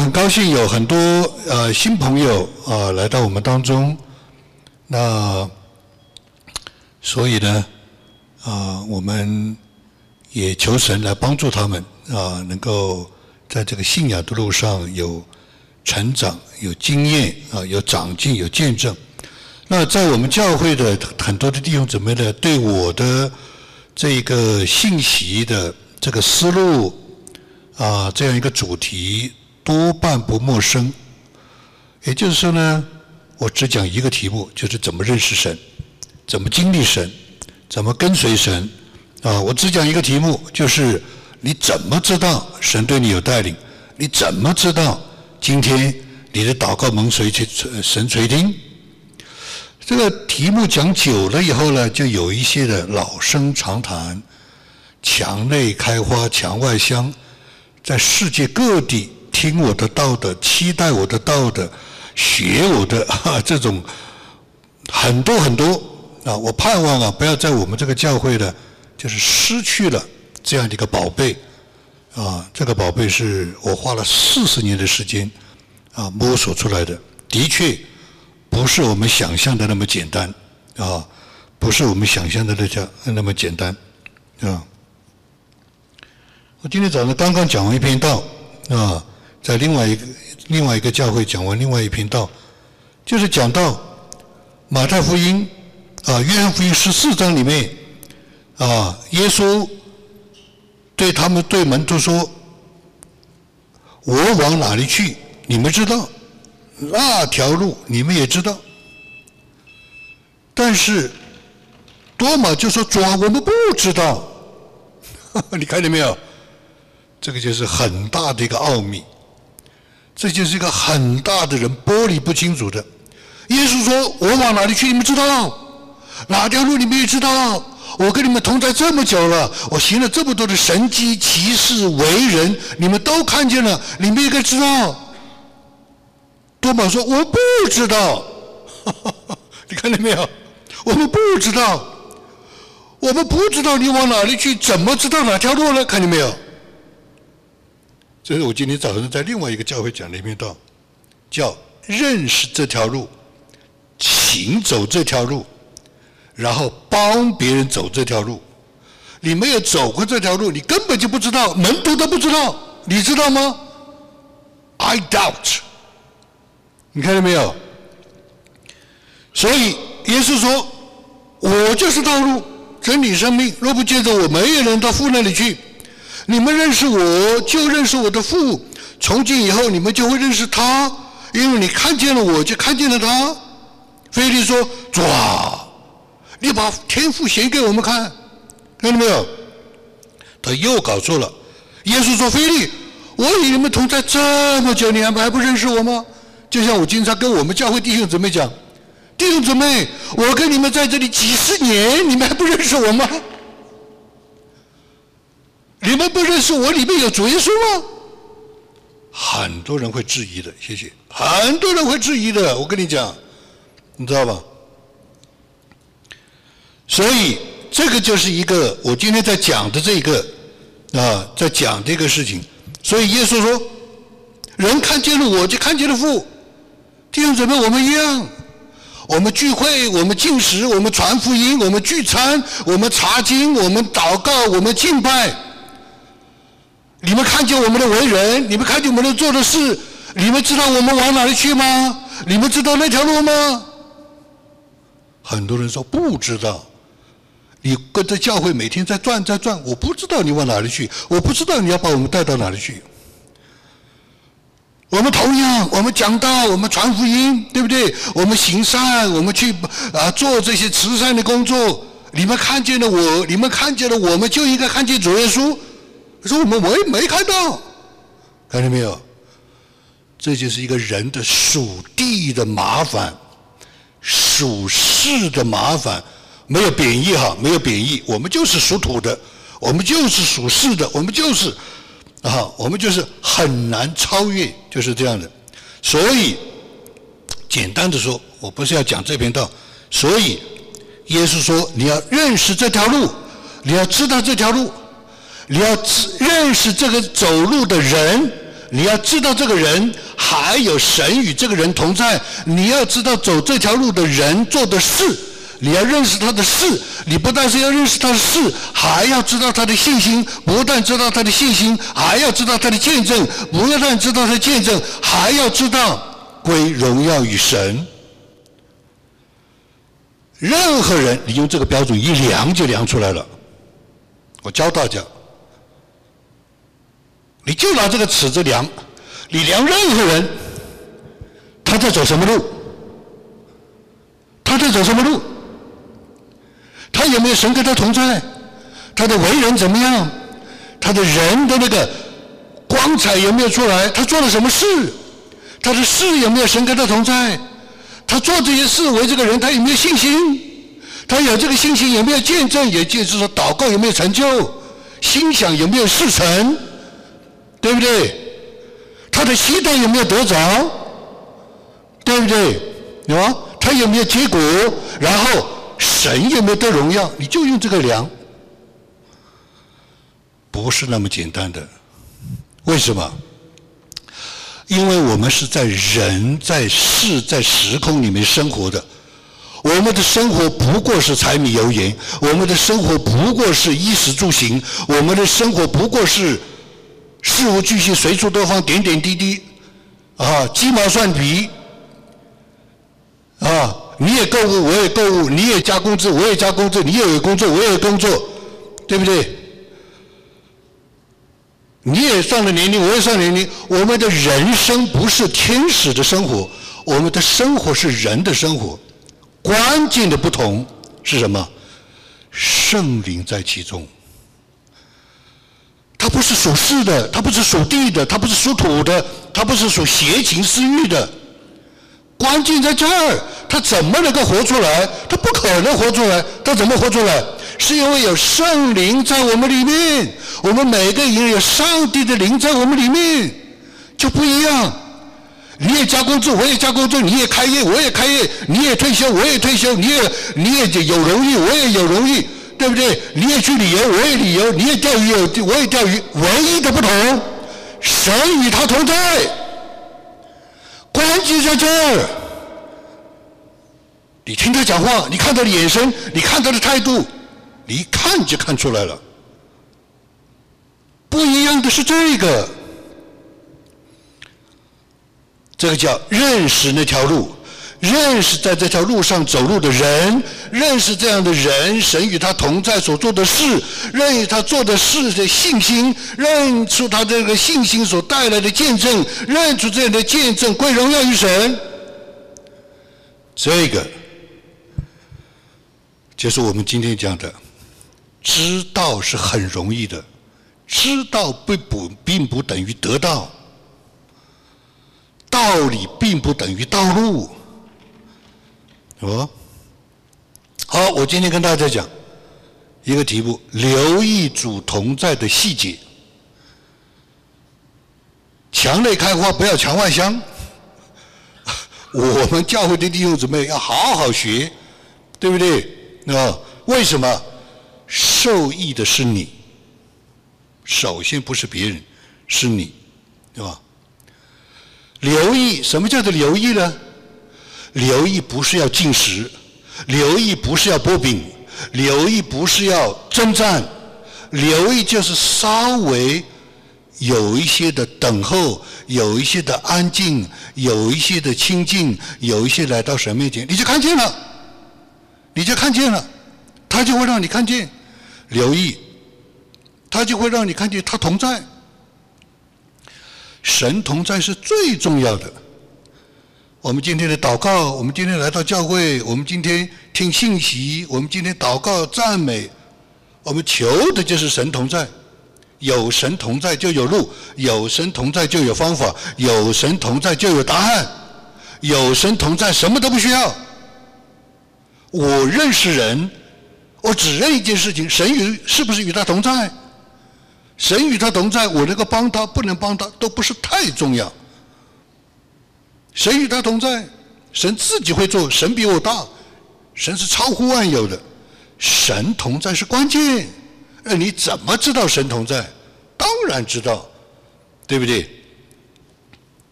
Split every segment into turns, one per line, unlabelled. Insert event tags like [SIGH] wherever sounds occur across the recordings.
很高兴有很多呃新朋友啊来到我们当中，那所以呢啊我们也求神来帮助他们啊，能够在这个信仰的路上有成长、有经验啊、有长进、有见证。那在我们教会的很多的弟兄姊妹呢，对我的这个信息的这个思路啊，这样一个主题多半不陌生。也就是说呢，我只讲一个题目，就是怎么认识神，怎么经历神，怎么跟随神。啊，我只讲一个题目，就是你怎么知道神对你有带领？你怎么知道今天你的祷告蒙垂去神垂听？这个题目讲久了以后呢，就有一些的老生常谈，墙内开花墙外香，在世界各地听我的道的，期待我的道的，学我的哈，[LAUGHS] 这种很多很多啊！我盼望啊，不要在我们这个教会呢，就是失去了这样的一个宝贝啊！这个宝贝是我花了四十年的时间啊摸索出来的，的确。不是我们想象的那么简单，啊，不是我们想象的那叫那么简单，啊。我今天早上刚刚讲完一篇道，啊，在另外一个另外一个教会讲完另外一篇道，就是讲到马太福音啊，约翰福音十四章里面，啊，耶稣对他们对门徒说：“我往哪里去？你们知道。”那条路你们也知道，但是多玛就说：“主啊，我们不知道。” [LAUGHS] 你看见没有？这个就是很大的一个奥秘，这就是一个很大的人剥离不清楚的。耶稣说：“我往哪里去？你们知道？哪条路你们也知道？我跟你们同在这么久了，我行了这么多的神迹奇事为人，你们都看见了，你们应该知道。”多玛说：“我不知道，[LAUGHS] 你看见没有？我们不知道，我们不知道你往哪里去，怎么知道哪条路呢？看见没有？这是我今天早上在另外一个教会讲的一篇道，叫认识这条路，行走这条路，然后帮别人走这条路。你没有走过这条路，你根本就不知道，门徒都不知道，你知道吗？I doubt。”你看到没有？所以耶稣说：“我就是道路、真理、生命。若不借着我，没有人到父那里去。你们认识我，就认识我的父。从今以后，你们就会认识他，因为你看见了我，就看见了他。”菲利说：“主啊，你把天父显给我们看，看到没有？”他又搞错了。耶稣说：“菲利，我与你们同在这么久，你还还不认识我吗？”就像我经常跟我们教会弟兄姊妹讲，弟兄姊妹，我跟你们在这里几十年，你们还不认识我吗？你们不认识我里面有主耶稣吗？很多人会质疑的，谢谢。很多人会质疑的，我跟你讲，你知道吧？所以这个就是一个我今天在讲的这个啊，在讲这个事情。所以耶稣说，人看见了我就看见了父。弟兄姊妹，我们一样，我们聚会，我们进食，我们传福音，我们聚餐，我们查经，我们祷告，我们敬拜。你们看见我们的为人，你们看见我们的做的事，你们知道我们往哪里去吗？你们知道那条路吗？很多人说不知道。你跟着教会每天在转在转，我不知道你往哪里去，我不知道你要把我们带到哪里去。我们同样，我们讲道，我们传福音，对不对？我们行善，我们去啊做这些慈善的工作。你们看见了我，你们看见了我们，就应该看见主耶稣。说我们我也没看到，看见没有？这就是一个人的属地的麻烦，属世的麻烦，没有贬义哈，没有贬义。我们就是属土的，我们就是属世的，我们就是。啊，我们就是很难超越，就是这样的。所以，简单的说，我不是要讲这篇道。所以，耶稣说，你要认识这条路，你要知道这条路，你要知认识这个走路的人，你要知道这个人还有神与这个人同在，你要知道走这条路的人做的事，你要认识他的事，你不但是要认识他的事，还要知道他的信心，不但知道他的信心，还要知道他的见证，不但知道他的见证，还要知道归荣耀与神。任何人，你用这个标准一量就量出来了。我教大家。你就拿这个尺子量，你量任何人，他在走什么路？他在走什么路？他有没有神跟他同在？他的为人怎么样？他的人的那个光彩有没有出来？他做了什么事？他的事有没有神跟他同在？他做这些事为这个人，他有没有信心？他有这个信心有没有见证？也就是说，祷告有没有成就？心想有没有事成？对不对？他的期待有没有得着？对不对？有吗？他有没有结果？然后神有没有得荣耀？你就用这个量，不是那么简单的。为什么？因为我们是在人在事在时空里面生活的，我们的生活不过是柴米油盐，我们的生活不过是衣食住行，我们的生活不过是。事无巨细，随处多方，点点滴滴，啊，鸡毛蒜皮，啊，你也购物，我也购物，你也加工资，我也加工资，你也有工作，我也有工作，对不对？你也上了年龄，我也上年龄，我们的人生不是天使的生活，我们的生活是人的生活，关键的不同是什么？圣灵在其中。它不是属世的，它不是属地的，它不是属土的，它不是属邪情私欲的。关键在这儿，他怎么能够活出来？他不可能活出来，他怎么活出来？是因为有圣灵在我们里面，我们每个人有上帝的灵在我们里面，就不一样。你也加工资，我也加工资；你也开业，我也开业；你也退休，我也退休；你也你也有荣誉，我也有荣誉。对不对？你也去旅游，我也旅游；你也钓鱼，我也钓鱼。唯一的不同，神与他同在，关键在这儿。你听他讲话，你看他的眼神，你看他的态度，你一看就看出来了。不一样的是这个，这个叫认识那条路。认识在这条路上走路的人，认识这样的人，神与他同在所做的事，认识他做的事的信心，认出他这个信心所带来的见证，认出这样的见证归荣耀于神。这个就是我们今天讲的，知道是很容易的，知道并不并不等于得到，道理并不等于道路。哦，好，我今天跟大家讲一个题目：留意主同在的细节。墙内开花，不要墙外香。[LAUGHS] 我们教会的弟兄姊妹要好好学，对不对？啊，为什么？受益的是你，首先不是别人，是你，对吧？留意，什么叫做留意呢？留意不是要进食，留意不是要剥饼，留意不是要征战，留意就是稍微有一些的等候，有一些的安静，有一些的清静，有一些来到神面前，你就看见了，你就看见了，他就会让你看见，留意，他就会让你看见他同在，神同在是最重要的。我们今天的祷告，我们今天来到教会，我们今天听信息，我们今天祷告赞美，我们求的就是神同在。有神同在就有路，有神同在就有方法，有神同在就有答案，有神同在什么都不需要。我认识人，我只认一件事情：神与是不是与他同在？神与他同在，我能够帮他，不能帮他，都不是太重要。神与他同在，神自己会做，神比我大，神是超乎万有的，神同在是关键。那你怎么知道神同在？当然知道，对不对？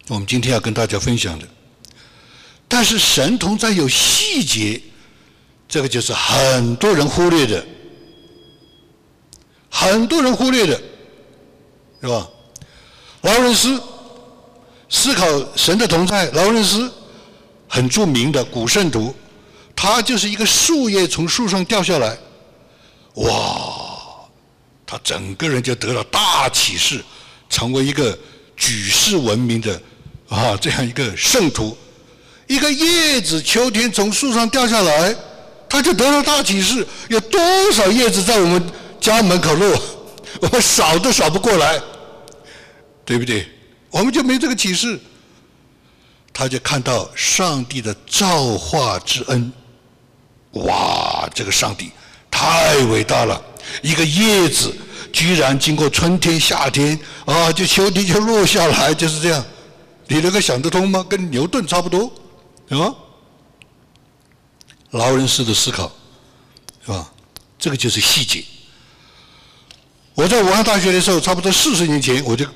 我们今天要跟大家分享的。但是神同在有细节，这个就是很多人忽略的，很多人忽略的，是吧？劳伦斯思考神的同在，劳伦斯很著名的古圣徒，他就是一个树叶从树上掉下来，哇，他整个人就得了大启示，成为一个举世闻名的啊这样一个圣徒。一个叶子秋天从树上掉下来，他就得了大启示。有多少叶子在我们家门口落，我们扫都扫不过来，对不对？我们就没这个启示。他就看到上帝的造化之恩，哇，这个上帝太伟大了！一个叶子居然经过春天、夏天啊，就秋天就落下来，就是这样。你能够想得通吗？跟牛顿差不多。是吧？劳伦斯的思考，是吧？这个就是细节。我在武汉大学的时候，差不多四十年前，我就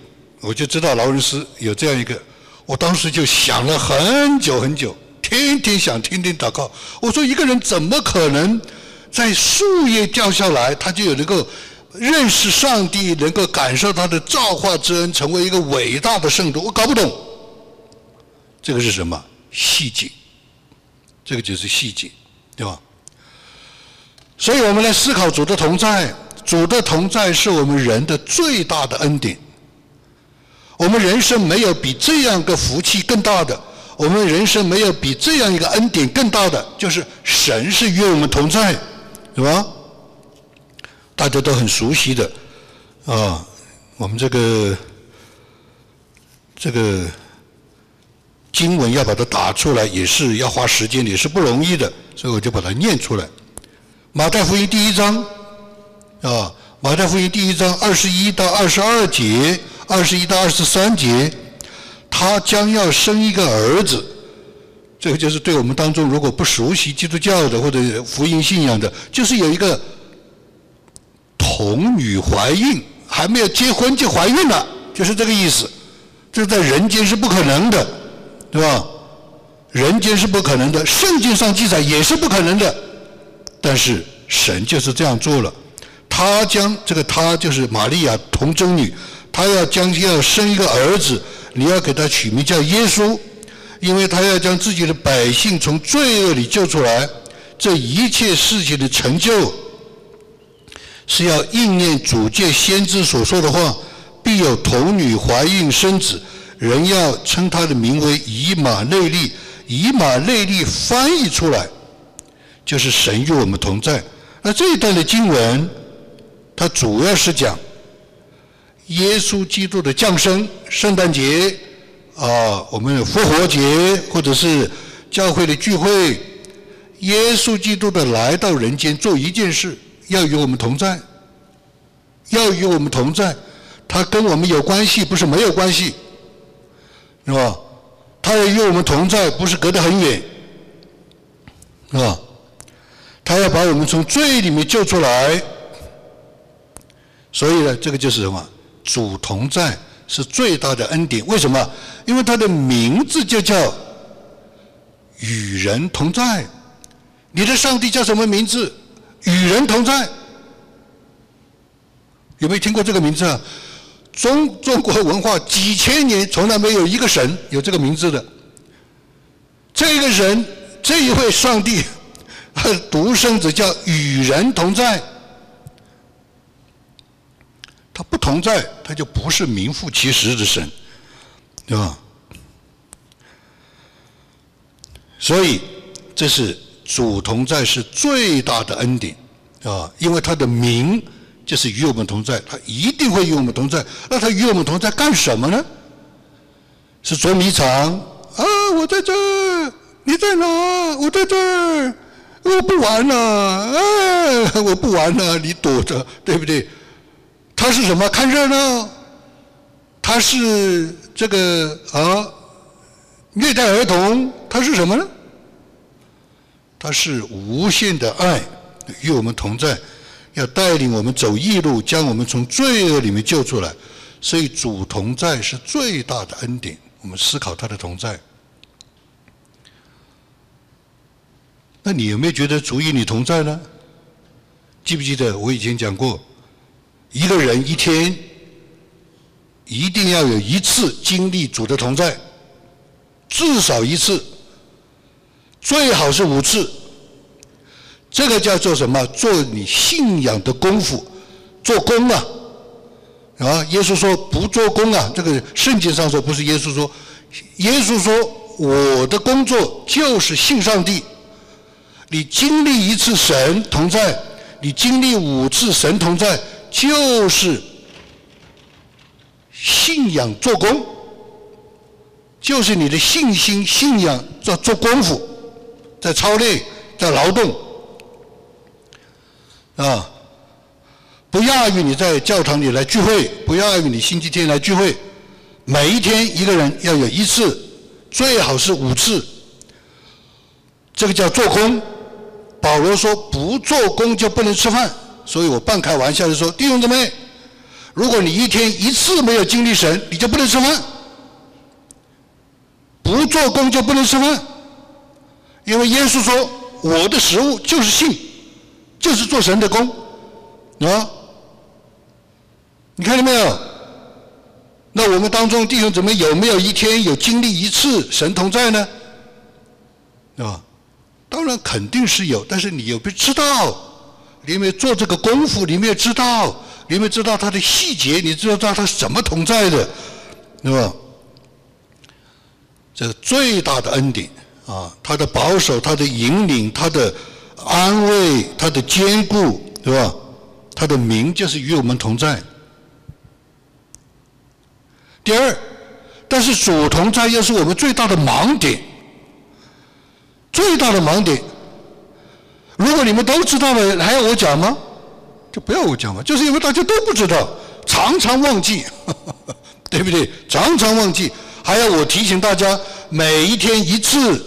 我就知道劳伦斯有这样一个，我当时就想了很久很久，天天想，天天祷告。我说一个人怎么可能在树叶掉下来，他就有能够认识上帝，能够感受他的造化之恩，成为一个伟大的圣徒？我搞不懂，这个是什么？细节，这个就是细节，对吧？所以我们来思考主的同在，主的同在是我们人的最大的恩典。我们人生没有比这样个福气更大的，我们人生没有比这样一个恩典更大的，就是神是与我们同在，是吧？大家都很熟悉的啊，我们这个这个。经文要把它打出来，也是要花时间，也是不容易的，所以我就把它念出来。马太福音第一章，啊，马太福音第一章二十一到二十二节，二十一到二十三节，他将要生一个儿子。这个就是对我们当中如果不熟悉基督教的或者福音信仰的，就是有一个童女怀孕，还没有结婚就怀孕了，就是这个意思。这在人间是不可能的。对吧？人间是不可能的，圣经上记载也是不可能的，但是神就是这样做了。他将这个他就是玛利亚童贞女，他要将要生一个儿子，你要给他取名叫耶稣，因为他要将自己的百姓从罪恶里救出来。这一切事情的成就，是要应验主借先知所说的话：必有童女怀孕生子。人要称他的名为以马内利，以马内利翻译出来就是神与我们同在。那这一段的经文，它主要是讲耶稣基督的降生，圣诞节啊，我们复活节或者是教会的聚会，耶稣基督的来到人间做一件事，要与我们同在，要与我们同在，他跟我们有关系，不是没有关系。是吧？他要与我们同在，不是隔得很远，是吧？他要把我们从罪里面救出来，所以呢，这个就是什么？主同在是最大的恩典。为什么？因为他的名字就叫与人同在。你的上帝叫什么名字？与人同在。有没有听过这个名字啊？中中国文化几千年从来没有一个神有这个名字的，这个人这一位上帝，独生子叫与人同在，他不同在，他就不是名副其实的神，对吧？所以这是主同在是最大的恩典啊，因为他的名。就是与我们同在，他一定会与我们同在。那他与我们同在干什么呢？是捉迷藏啊！我在这儿，你在哪？我在这儿，我不玩了，哎，我不玩了，你躲着，对不对？他是什么？看热闹？他是这个啊？虐待儿童？他是什么呢？他是无限的爱，与我们同在。要带领我们走义路，将我们从罪恶里面救出来，所以主同在是最大的恩典。我们思考他的同在。那你有没有觉得主与你同在呢？记不记得我以前讲过，一个人一天一定要有一次经历主的同在，至少一次，最好是五次。这个叫做什么？做你信仰的功夫，做工啊！啊，耶稣说不做工啊。这个圣经上说不是耶稣说，耶稣说我的工作就是信上帝。你经历一次神同在，你经历五次神同在，就是信仰做工，就是你的信心、信仰在做功夫，在操练，在劳动，啊，不亚于你在教堂里来聚会，不亚于你星期天来聚会，每一天一个人要有一次，最好是五次，这个叫做工。保罗说：“不做工就不能吃饭。”所以我半开玩笑的说：“弟兄姊妹，如果你一天一次没有经历神，你就不能吃饭。不做工就不能吃饭，因为耶稣说：‘我的食物就是信，就是做神的工。’啊，你看到没有？那我们当中弟兄姊妹有没有一天有经历一次神同在呢？啊？”当然肯定是有，但是你有没有知道？你有没有做这个功夫？你有没有知道？你有没有知道它的细节？你知道它是怎么同在的，对吧？这个最大的恩典啊，他的保守，他的引领，他的安慰，他的坚固，对吧？他的名就是与我们同在。第二，但是主同在又是我们最大的盲点。最大的盲点，如果你们都知道了，还要我讲吗？就不要我讲嘛，就是因为大家都不知道，常常忘记，[LAUGHS] 对不对？常常忘记，还要我提醒大家，每一天一次，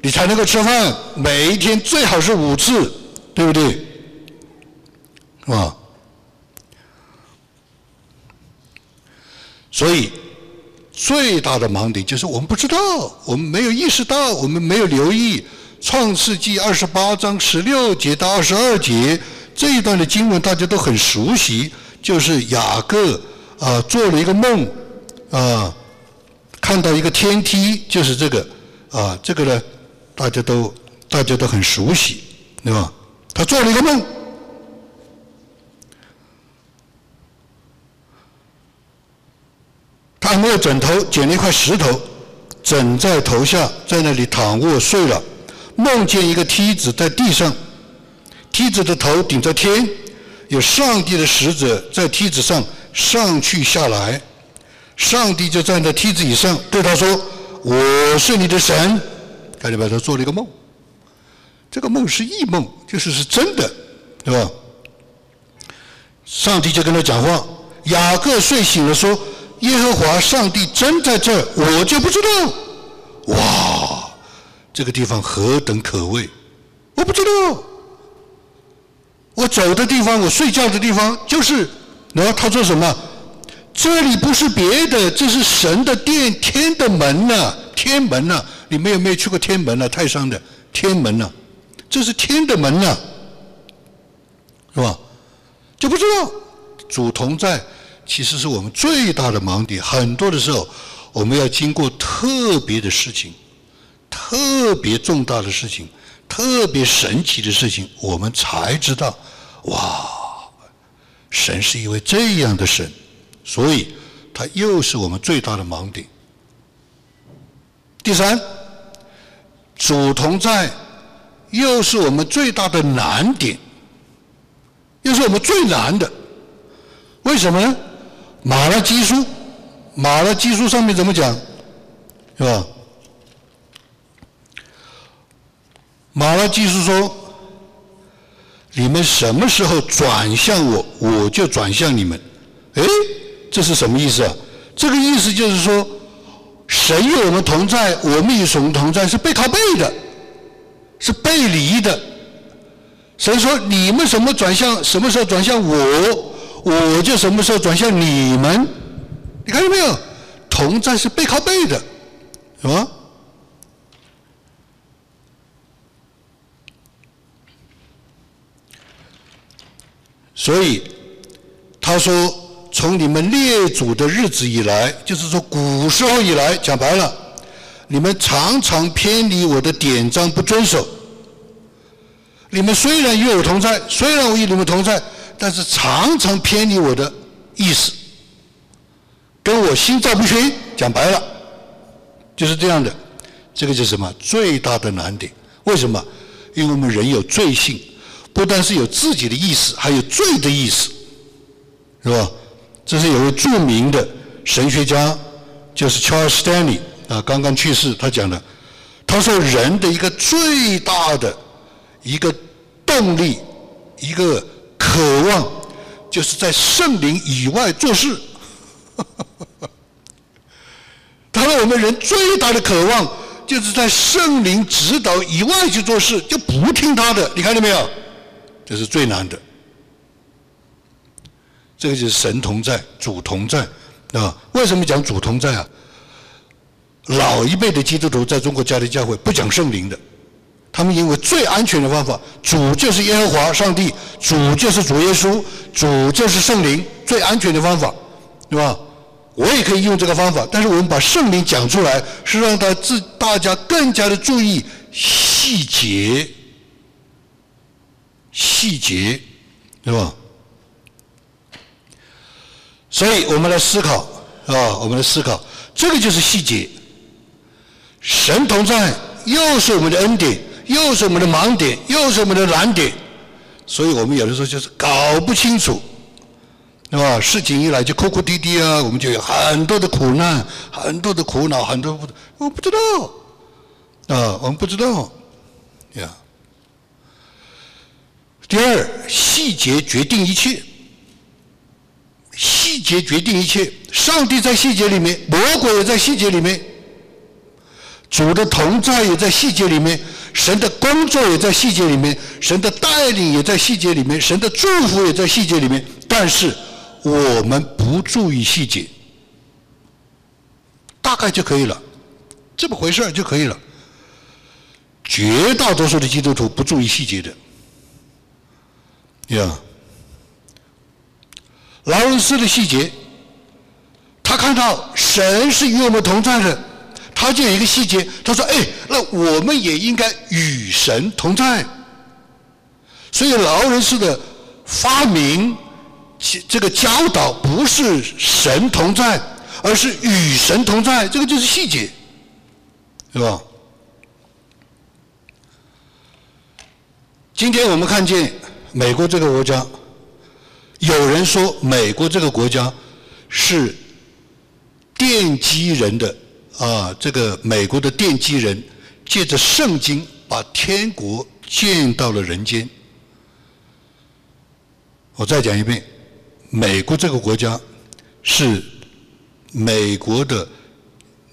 你才能够吃饭，每一天最好是五次，对不对？是吧？所以。最大的盲点就是我们不知道，我们没有意识到，我们没有留意。创世纪二十八章十六节到二十二节这一段的经文，大家都很熟悉，就是雅各啊做了一个梦啊，看到一个天梯，就是这个啊，这个呢大家都大家都很熟悉，对吧？他做了一个梦。他没有枕头，捡了一块石头，枕在头下，在那里躺卧睡了。梦见一个梯子在地上，梯子的头顶着天，有上帝的使者在梯子上上去下来。上帝就站在梯子以上，对他说：“我是你的神。”看见没？他做了一个梦。这个梦是异梦，就是是真的，对吧？上帝就跟他讲话。雅各睡醒了，说。耶和华上帝真在这，我就不知道。哇，这个地方何等可畏！我不知道。我走的地方，我睡觉的地方，就是。然后他说什么？这里不是别的，这是神的殿，天的门呐，天门呐。你们有没有去过天门呐？泰山的天门呐，这是天的门呐，是吧？就不知道主同在。其实是我们最大的盲点。很多的时候，我们要经过特别的事情、特别重大的事情、特别神奇的事情，我们才知道，哇，神是一位这样的神。所以，他又是我们最大的盲点。第三，主同在，又是我们最大的难点，又是我们最难的。为什么呢？马拉基书，马拉基书上面怎么讲，是吧？马拉基斯说：“你们什么时候转向我，我就转向你们。”哎，这是什么意思啊？这个意思就是说，神与我们同在，我们与神同在是背靠背的，是背离的。神说：“你们什么转向，什么时候转向我？”我就什么时候转向你们？你看见没有？同在是背靠背的，是吧？所以他说，从你们列祖的日子以来，就是说古时候以来，讲白了，你们常常偏离我的典章不遵守。你们虽然与我同在，虽然我与你们同在，但是常常偏离我的意思，跟我心照不宣。讲白了，就是这样的。这个就是什么？最大的难点。为什么？因为我们人有罪性，不单是有自己的意思，还有罪的意思，是吧？这是有位著名的神学家，就是 Charles Stanley 啊，刚刚去世，他讲的。他说，人的一个最大的。一个动力，一个渴望，就是在圣灵以外做事。[LAUGHS] 他说：“我们人最大的渴望，就是在圣灵指导以外去做事，就不听他的。你看到没有？这是最难的。这个就是神同在，主同在，啊？为什么讲主同在啊？老一辈的基督徒在中国家庭教会不讲圣灵的。”他们认为最安全的方法，主就是耶和华上帝，主就是主耶稣，主就是圣灵，最安全的方法，对吧？我也可以用这个方法，但是我们把圣灵讲出来，是让他自大家更加的注意细节，细节，对吧？所以我们来思考，啊，我们来思考，这个就是细节。神同在，又是我们的恩典。又是我们的盲点，又是我们的难点，所以我们有的时候就是搞不清楚，对吧？事情一来就哭哭啼啼啊，我们就有很多的苦难，很多的苦恼，很多不，我不知道，啊，我们不知道，呀。第二，细节决定一切，细节决定一切，上帝在细节里面，魔鬼也在细节里面，主的同在也在细节里面。神的工作也在细节里面，神的带领也在细节里面，神的祝福也在细节里面。但是我们不注意细节，大概就可以了，这么回事就可以了。绝大多数的基督徒不注意细节的，呀，劳伦斯的细节，他看到神是与我们同在的。他就有一个细节，他说：“哎，那我们也应该与神同在。”所以劳伦斯的发明，这个教导不是神同在，而是与神同在，这个就是细节，是吧？今天我们看见美国这个国家，有人说美国这个国家是奠基人的。啊，这个美国的奠基人借着圣经把天国建到了人间。我再讲一遍，美国这个国家是美国的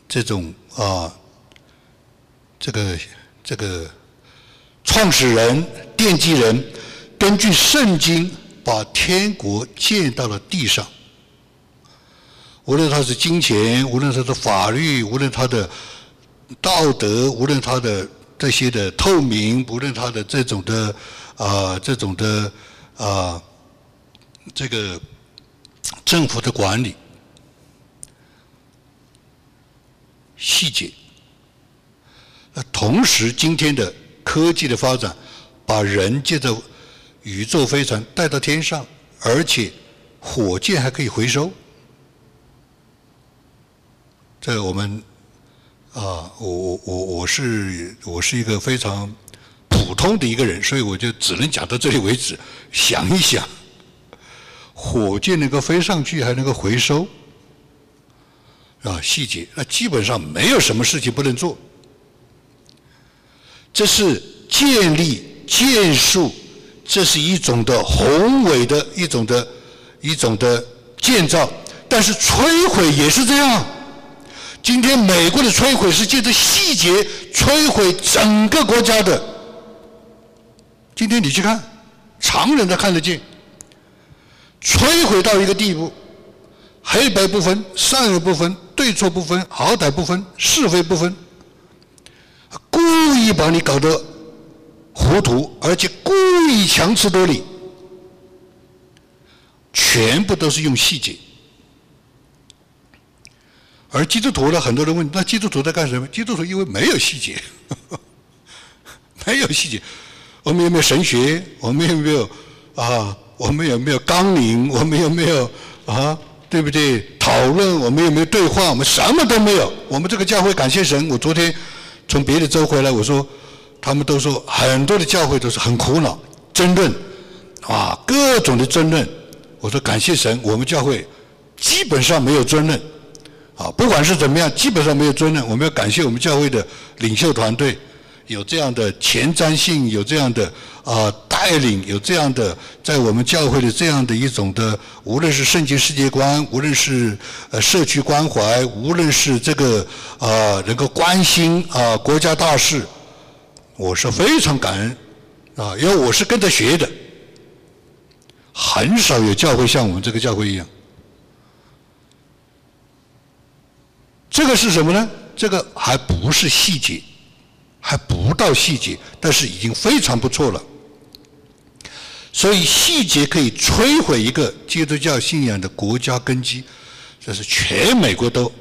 这种啊，这个这个创始人、奠基人，根据圣经把天国建到了地上。无论他是金钱，无论他的法律，无论他的道德，无论他的这些的透明，无论他的这种的啊，这种的啊，这个政府的管理细节，那同时今天的科技的发展，把人借着宇宙飞船带到天上，而且火箭还可以回收。这我们啊，我我我我是我是一个非常普通的一个人，所以我就只能讲到这里为止。想一想，火箭能够飞上去，还能够回收啊，细节那基本上没有什么事情不能做。这是建立建树，这是一种的宏伟的一种的一种的建造，但是摧毁也是这样。今天美国的摧毁是借着细节摧毁整个国家的。今天你去看，常人都看得见，摧毁到一个地步，黑白不分，善恶不分，对错不分，好歹不分，是非不分，故意把你搞得糊涂，而且故意强词夺理，全部都是用细节。而基督徒呢，很多人问：那基督徒在干什么？基督徒因为没有细节，[LAUGHS] 没有细节。我们有没有神学？我们有没有啊？我们有没有纲领？我们有没有啊？对不对？讨论？我们有没有对话？我们什么都没有。我们这个教会感谢神。我昨天从别的州回来，我说他们都说很多的教会都是很苦恼，争论啊，各种的争论。我说感谢神，我们教会基本上没有争论。啊，不管是怎么样，基本上没有争论。我们要感谢我们教会的领袖团队，有这样的前瞻性，有这样的啊带领，有这样的在我们教会的这样的一种的，无论是圣经世界观，无论是呃社区关怀，无论是这个啊能够关心啊国家大事，我是非常感恩啊，因为我是跟着学的，很少有教会像我们这个教会一样。这个是什么呢？这个还不是细节，还不到细节，但是已经非常不错了。所以细节可以摧毁一个基督教信仰的国家根基，这是全美国都，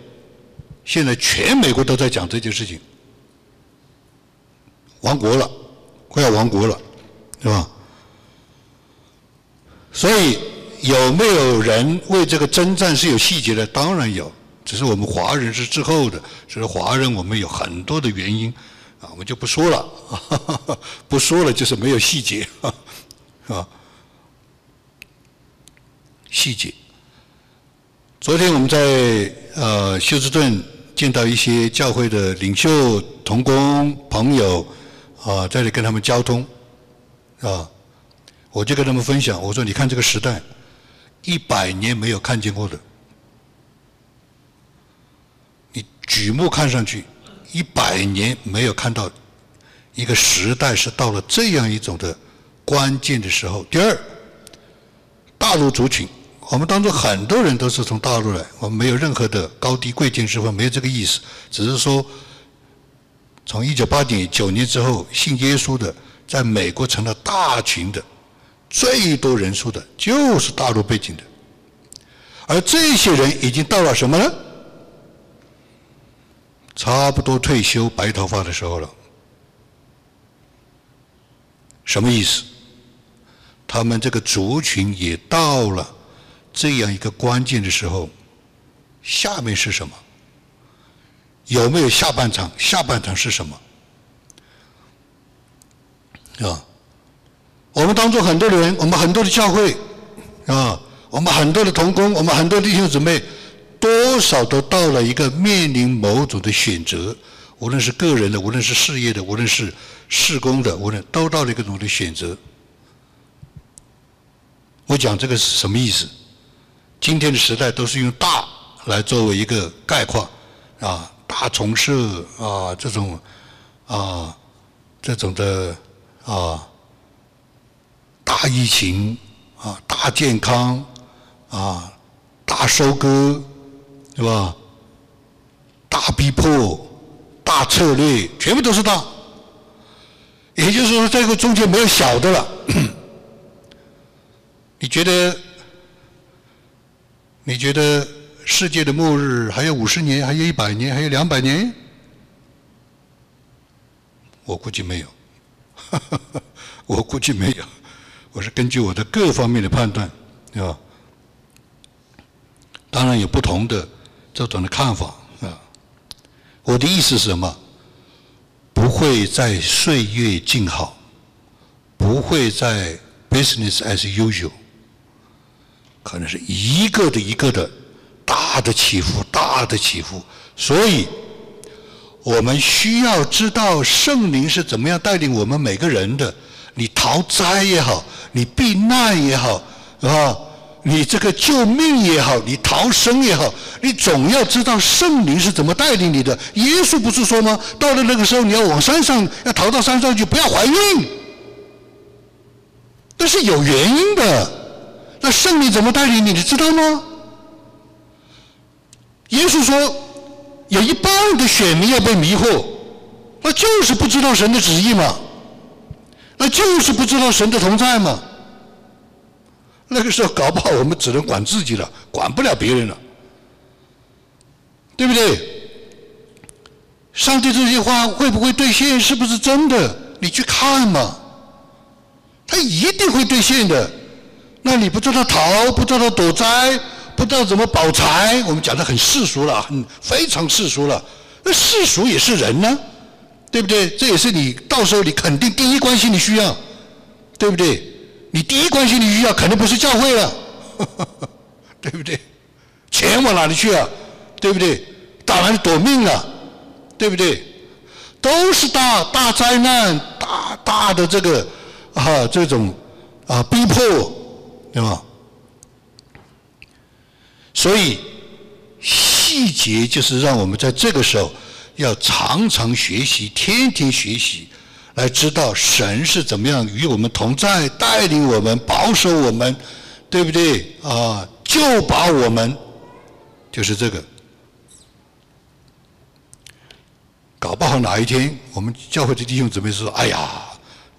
现在全美国都在讲这件事情，亡国了，快要亡国了，是吧？所以有没有人为这个征战是有细节的？当然有。只是我们华人是滞后的，所以华人我们有很多的原因，啊，我们就不说了，[LAUGHS] 不说了就是没有细节，是 [LAUGHS] 吧，细节。昨天我们在呃休斯顿见到一些教会的领袖、同工、朋友，啊，在这跟他们交通，啊，我就跟他们分享，我说你看这个时代，一百年没有看见过的。你举目看上去，一百年没有看到一个时代是到了这样一种的关键的时候。第二，大陆族群，我们当中很多人都是从大陆来，我们没有任何的高低贵贱之分，没有这个意思，只是说，从一九八点九年之后，信耶稣的在美国成了大群的，最多人数的就是大陆背景的，而这些人已经到了什么呢？差不多退休白头发的时候了，什么意思？他们这个族群也到了这样一个关键的时候，下面是什么？有没有下半场？下半场是什么？啊？我们当中很多的人，我们很多的教会，啊，我们很多的同工，我们很多弟兄姊妹。多少都到了一个面临某种的选择，无论是个人的，无论是事业的，无论是事工的，无论都到了一个种的选择。我讲这个是什么意思？今天的时代都是用大来作为一个概括，啊，大重设啊，这种啊，这种的啊，大疫情啊，大健康啊，大收割。对吧？大逼迫、大策略，全部都是大。也就是说，这个中间没有小的了。你觉得？你觉得世界的末日还有五十年，还有一百年，还有两百年？我估计没有。[LAUGHS] 我估计没有。我是根据我的各方面的判断，对吧？当然有不同的。这种的看法啊，我的意思是什么？不会在岁月静好，不会在 business as usual，可能是一个的一个的大的起伏，大的起伏。所以，我们需要知道圣灵是怎么样带领我们每个人的。你逃灾也好，你避难也好，啊。你这个救命也好，你逃生也好，你总要知道圣灵是怎么带领你的。耶稣不是说吗？到了那个时候，你要往山上，要逃到山上去，不要怀孕。那是有原因的。那圣灵怎么带领你？你知道吗？耶稣说，有一半的选民要被迷惑，那就是不知道神的旨意嘛，那就是不知道神的同在嘛。那个时候搞不好我们只能管自己了，管不了别人了，对不对？上帝这句话会不会兑现？是不是真的？你去看嘛，他一定会兑现的。那你不知道逃，不知道躲灾，不知道怎么保财，我们讲的很世俗了，很非常世俗了。那世俗也是人呢，对不对？这也是你到时候你肯定第一关心你需要，对不对？你第一关心你需要肯定不是教会了，[LAUGHS] 对不对？钱往哪里去啊？对不对？打哪里躲命啊？对不对？都是大大灾难，大大的这个啊这种啊逼迫，对吧？所以细节就是让我们在这个时候要常常学习，天天学习，来知道神是怎么样与我们同在，带领我们，保守我们，对不对？啊，就把我们就是这个。搞不好哪一天我们教会的弟兄姊妹说：“哎呀，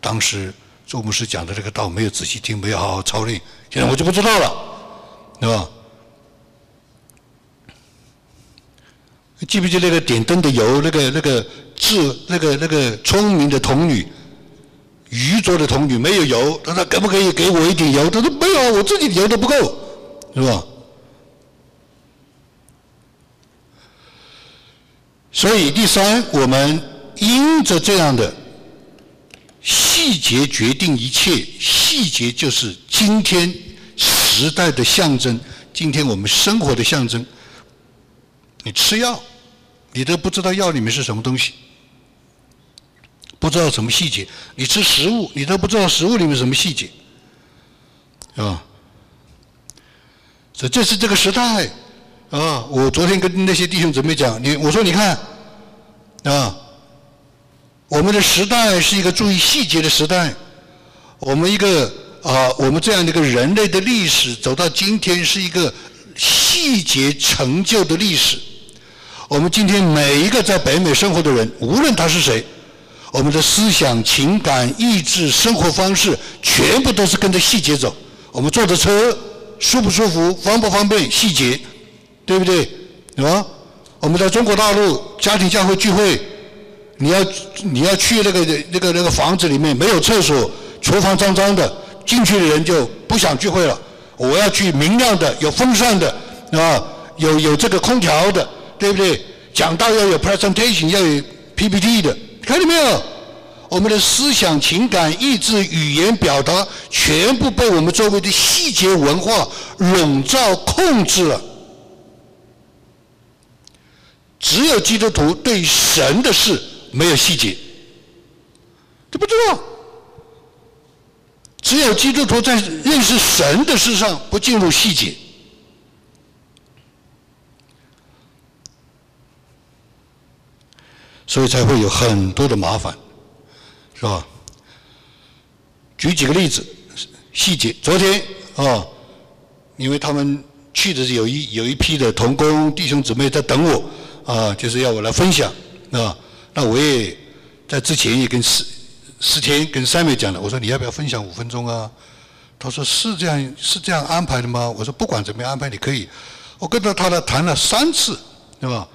当时周牧师讲的这个道没有仔细听，没有好好操练，现在我就不知道了，对吧？”记不记得那个点灯的油？那个那个智那个那个聪明的童女，愚拙的童女没有油，他说：“可不可以给我一点油？”他说：“没有，我自己的油都不够，是吧？”所以，第三，我们因着这样的细节决定一切，细节就是今天时代的象征，今天我们生活的象征。你吃药，你都不知道药里面是什么东西，不知道什么细节；你吃食物，你都不知道食物里面什么细节，啊？所以这是这个时代。啊！我昨天跟那些弟兄姊妹讲，你我说你看，啊，我们的时代是一个注意细节的时代，我们一个啊，我们这样的一个人类的历史走到今天是一个细节成就的历史。我们今天每一个在北美生活的人，无论他是谁，我们的思想、情感、意志、生活方式，全部都是跟着细节走。我们坐的车舒不舒服、方不方便，细节。对不对？是吧？我们在中国大陆家庭教会聚会，你要你要去那个那个那个房子里面没有厕所，厨房脏脏的，进去的人就不想聚会了。我要去明亮的、有风扇的，啊，有有这个空调的，对不对？讲道要有 presentation，要有 PPT 的，看见没有？我们的思想、情感、意志、语言表达，全部被我们周围的细节文化笼罩、控制了。只有基督徒对神的事没有细节，这不知道。只有基督徒在认识神的事上不进入细节，所以才会有很多的麻烦，是吧？举几个例子，细节。昨天啊，因为他们去的是有一有一批的童工弟兄姊妹在等我。啊，就是要我来分享，啊，那我也在之前也跟四四天跟三妹讲了，我说你要不要分享五分钟啊？他说是这样，是这样安排的吗？我说不管怎么样安排，你可以。我跟着他呢谈了三次，对吧？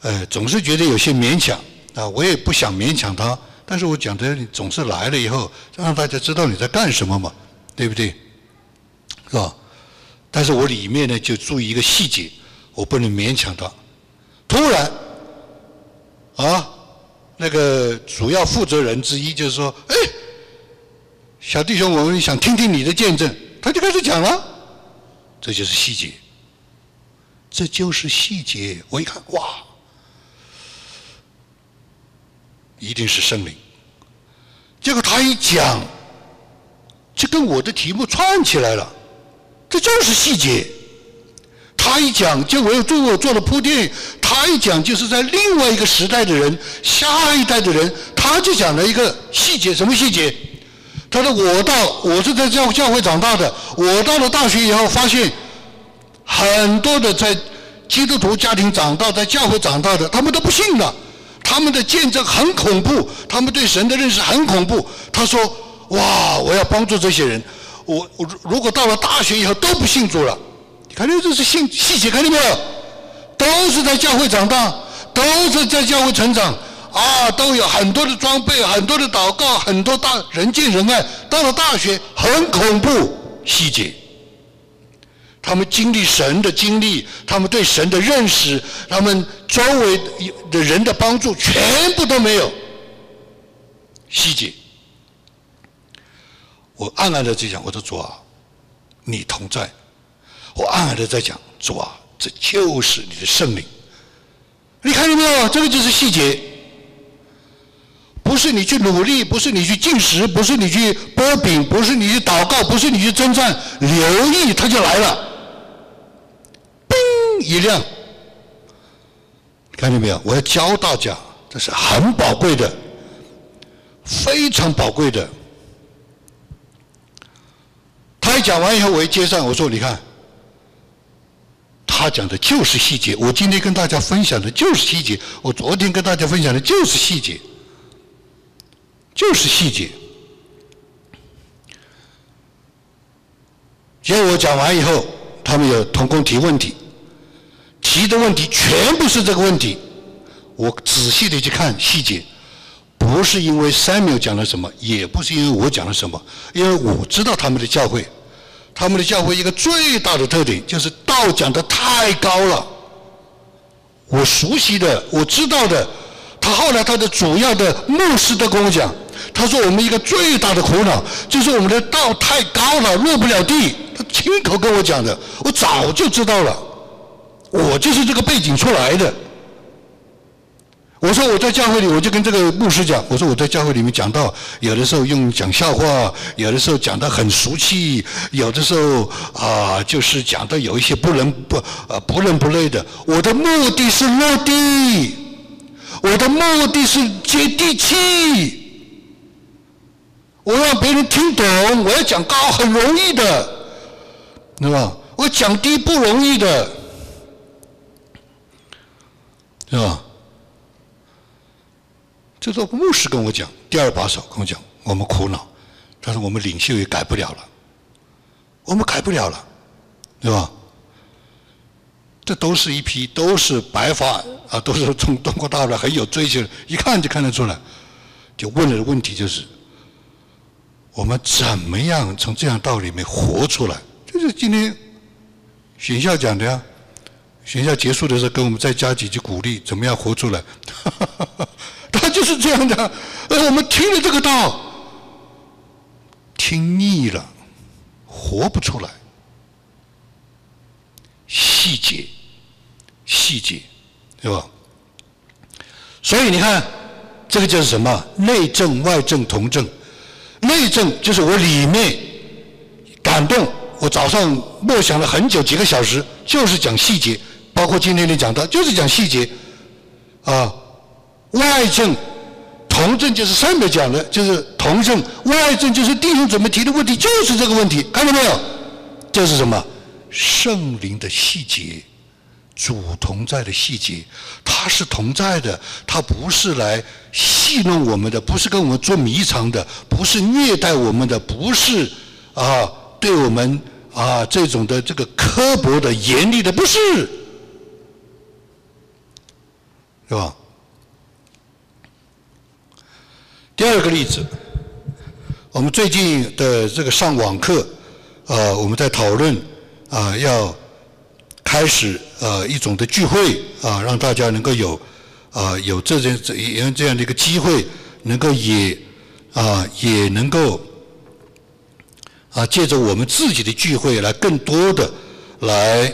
呃，总是觉得有些勉强，啊，我也不想勉强他，但是我讲的总是来了以后，让大家知道你在干什么嘛，对不对？是吧？但是我里面呢就注意一个细节，我不能勉强他。突然，啊，那个主要负责人之一就是说：“哎，小弟兄，我们想听听你的见证。”他就开始讲了，这就是细节，这就是细节。我一看，哇，一定是圣灵。结果他一讲，就跟我的题目串起来了，这就是细节。他一讲，就为我做了铺垫。他一讲，就是在另外一个时代的人，下一代的人，他就讲了一个细节，什么细节？他说：“我到，我是在教教会长大的。我到了大学以后，发现很多的在基督徒家庭长大，在教会长大的，他们都不信了。他们的见证很恐怖，他们对神的认识很恐怖。他说：“哇，我要帮助这些人。我我如果到了大学以后都不信主了，你看这是信细节，看见没有？都是在教会长大，都是在教会成长啊，都有很多的装备，很多的祷告，很多大人见人爱。到了大学很恐怖，细节。”他们经历神的经历，他们对神的认识，他们周围的人的帮助，全部都没有。细节，我暗暗的在讲，我说主啊，你同在。我暗暗的在讲，主啊，这就是你的圣灵。你看见没有？这个就是细节，不是你去努力，不是你去进食，不是你去剥饼，不是你去祷告，不是你去征战，留意他就来了。一亮，看见没有？我要教大家，这是很宝贵的，非常宝贵的。他一讲完以后，我一接上，我说：“你看，他讲的就是细节。我今天跟大家分享的就是细节。我昨天跟大家分享的就是细节，就是细节。”结果我讲完以后，他们有同工提问题。提的问题全部是这个问题，我仔细的去看细节，不是因为 Samuel 讲了什么，也不是因为我讲了什么，因为我知道他们的教会，他们的教会一个最大的特点就是道讲的太高了。我熟悉的，我知道的，他后来他的主要的牧师都跟我讲，他说我们一个最大的苦恼就是我们的道太高了，落不了地。他亲口跟我讲的，我早就知道了。我就是这个背景出来的。我说我在教会里，我就跟这个牧师讲，我说我在教会里面讲到，有的时候用讲笑话，有的时候讲的很俗气，有的时候啊，就是讲的有一些不伦不呃不伦不类的。我的目的是落地，我的目的是接地气，我让别人听懂。我要讲高很容易的，对吧？我讲低不容易的。是吧？这个牧师跟我讲，第二把手跟我讲，我们苦恼，他说我们领袖也改不了了，我们改不了了，对吧？这都是一批都是白发啊，都是从中国大陆很有追求，一看就看得出来。就问了的问题就是，我们怎么样从这样道理里面活出来？就是今天学校讲的呀。学校结束的时候，跟我们再加几句鼓励，怎么样活出来？[LAUGHS] 他就是这样的。而我们听了这个道，听腻了，活不出来。细节，细节，对吧？所以你看，这个就是什么？内政、外政同政。内政就是我里面感动，我早上默想了很久，几个小时，就是讲细节。包括今天你讲到，就是讲细节，啊，外政、同政就是上面讲的，就是同政；外政就是弟兄姊妹提的问题，就是这个问题，看到没有？这是什么？圣灵的细节，主同在的细节，他是同在的，他不是来戏弄我们的，不是跟我们做迷藏的，不是虐待我们的，不是啊，对我们啊这种的这个刻薄的、严厉的，不是。是吧？第二个例子，我们最近的这个上网课，啊，我们在讨论啊，要开始呃一种的聚会啊，让大家能够有啊有这件这样这样的一个机会，能够也啊也能够啊借着我们自己的聚会来更多的来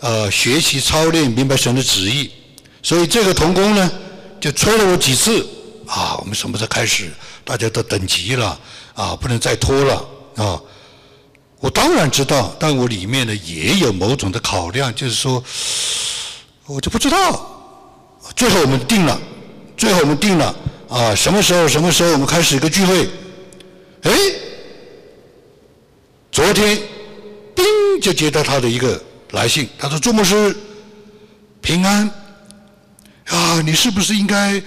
呃学习操练明白神的旨意。所以这个童工呢，就催了我几次啊，我们什么时候开始？大家都等急了啊，不能再拖了啊！我当然知道，但我里面呢也有某种的考量，就是说，我就不知道。最后我们定了，最后我们定了啊，什么时候？什么时候我们开始一个聚会？哎，昨天，叮就接到他的一个来信，他说：“朱牧师。”平安。啊，你是不是应该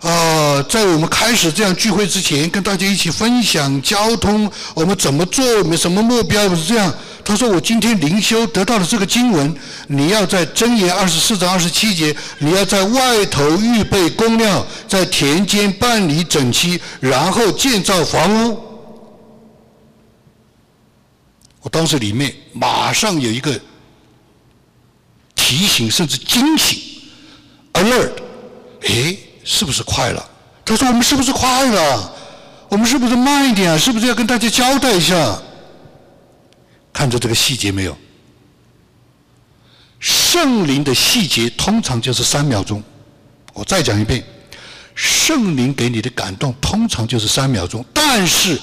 啊，在我们开始这样聚会之前，跟大家一起分享交通，我们怎么做，我们什么目标？是这样。他说：“我今天灵修得到了这个经文，你要在箴言二十四章二十七节，你要在外头预备公料，在田间办理整齐，然后建造房屋。”我当时里面马上有一个提醒，甚至惊醒，alert，哎，是不是快了？他说：“我们是不是快了？我们是不是慢一点啊？是不是要跟大家交代一下？”看着这个细节没有？圣灵的细节通常就是三秒钟。我再讲一遍，圣灵给你的感动通常就是三秒钟，但是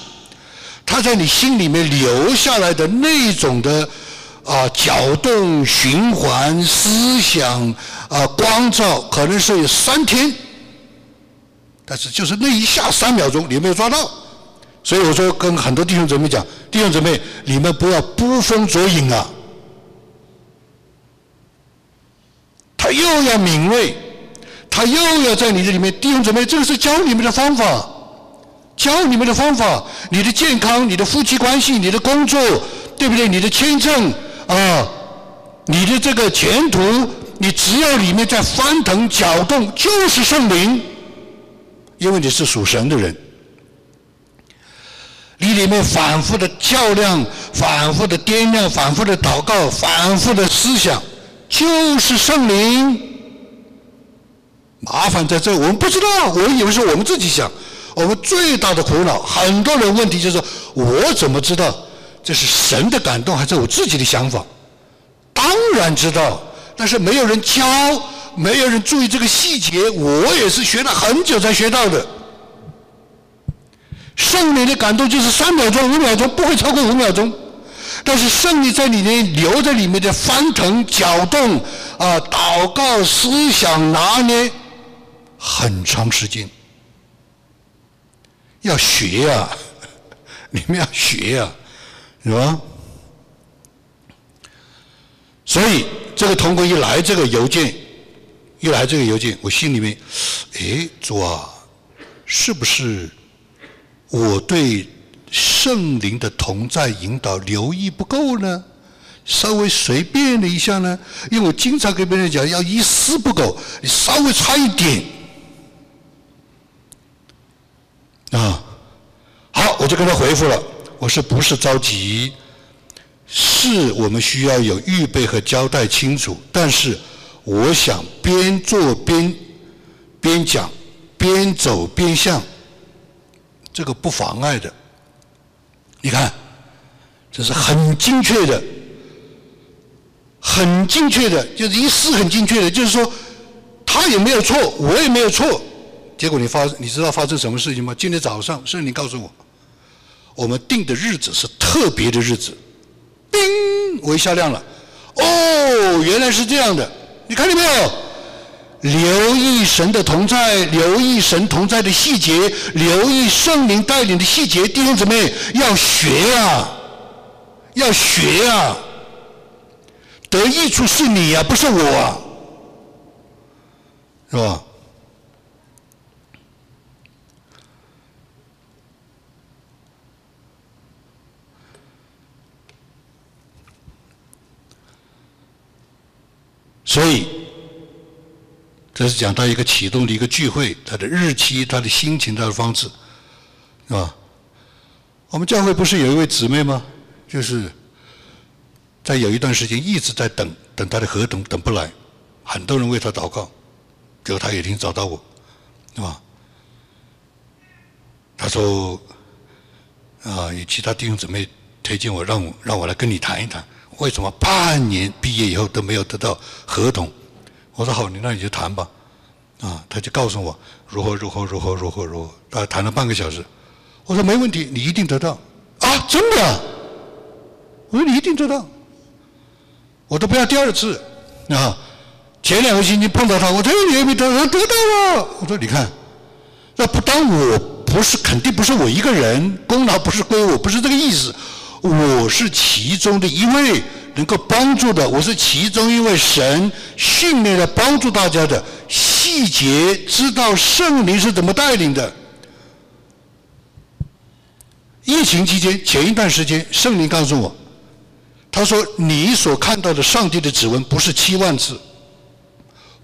他在你心里面留下来的那种的啊搅动、循环、思想啊光照，可能是有三天，但是就是那一下三秒钟，你没有抓到。所以我说，跟很多弟兄姊妹讲，弟兄姊妹，你们不要捕风捉影啊！他又要敏锐，他又要在你这里面，弟兄姊妹，这个是教你们的方法，教你们的方法。你的健康，你的夫妻关系，你的工作，对不对？你的签证啊，你的这个前途，你只要里面在翻腾搅动，就是圣灵，因为你是属神的人。你里面反复的较量，反复的掂量，反复的祷告，反复的思想，就是圣灵。麻烦在这，我们不知道，我以为是我们自己想。我们最大的苦恼，很多人问题就是：我怎么知道这是神的感动，还是我自己的想法？当然知道，但是没有人教，没有人注意这个细节。我也是学了很久才学到的。圣灵的感动就是三秒钟、五秒钟，不会超过五秒钟。但是圣灵在里面留在里面的翻腾、搅动啊，祷告、思想拿捏很长时间，要学呀，[LAUGHS] 你们要学呀，是吧？所以这个通过一来这个邮件，一来这个邮件，我心里面，哎，主啊，是不是？我对圣灵的同在引导留意不够呢，稍微随便了一下呢，因为我经常跟别人讲，要一丝不苟，你稍微差一点，啊，好，我就跟他回复了，我说不是着急，是我们需要有预备和交代清楚，但是我想边做边边讲，边走边向。这个不妨碍的，你看，这是很精确的，很精确的，就是一丝很精确的，就是说，他也没有错，我也没有错。结果你发，你知道发生什么事情吗？今天早上圣灵告诉我，我们定的日子是特别的日子。叮，我一下亮了，哦，原来是这样的，你看见没有？留意神的同在，留意神同在的细节，留意圣灵带领的细节，弟兄姊妹要学啊，要学啊，得益处是你呀，不是我，啊，是吧？所以。这是讲到一个启动的一个聚会，它的日期、它的心情、它的方式，是吧？我们教会不是有一位姊妹吗？就是在有一段时间一直在等，等他的合同等不来，很多人为他祷告，结果他也经找到我，是吧？他说啊，有其他弟兄姊妹推荐我，让我让我来跟你谈一谈，为什么半年毕业以后都没有得到合同？我说好，你那你就谈吧，啊，他就告诉我如何如何如何如何如何，他谈了半个小时。我说没问题，你一定得到。啊，真的？我说你一定得到。我都不要第二次，啊，前两个星期碰到他，我说你也没得到，得到了。我说你看，那不当我不是肯定不是我一个人，功劳不是归我，不是这个意思。我是其中的一位，能够帮助的，我是其中一位神训练来帮助大家的细节，知道圣灵是怎么带领的。疫情期间前一段时间，圣灵告诉我，他说：“你所看到的上帝的指纹不是七万次，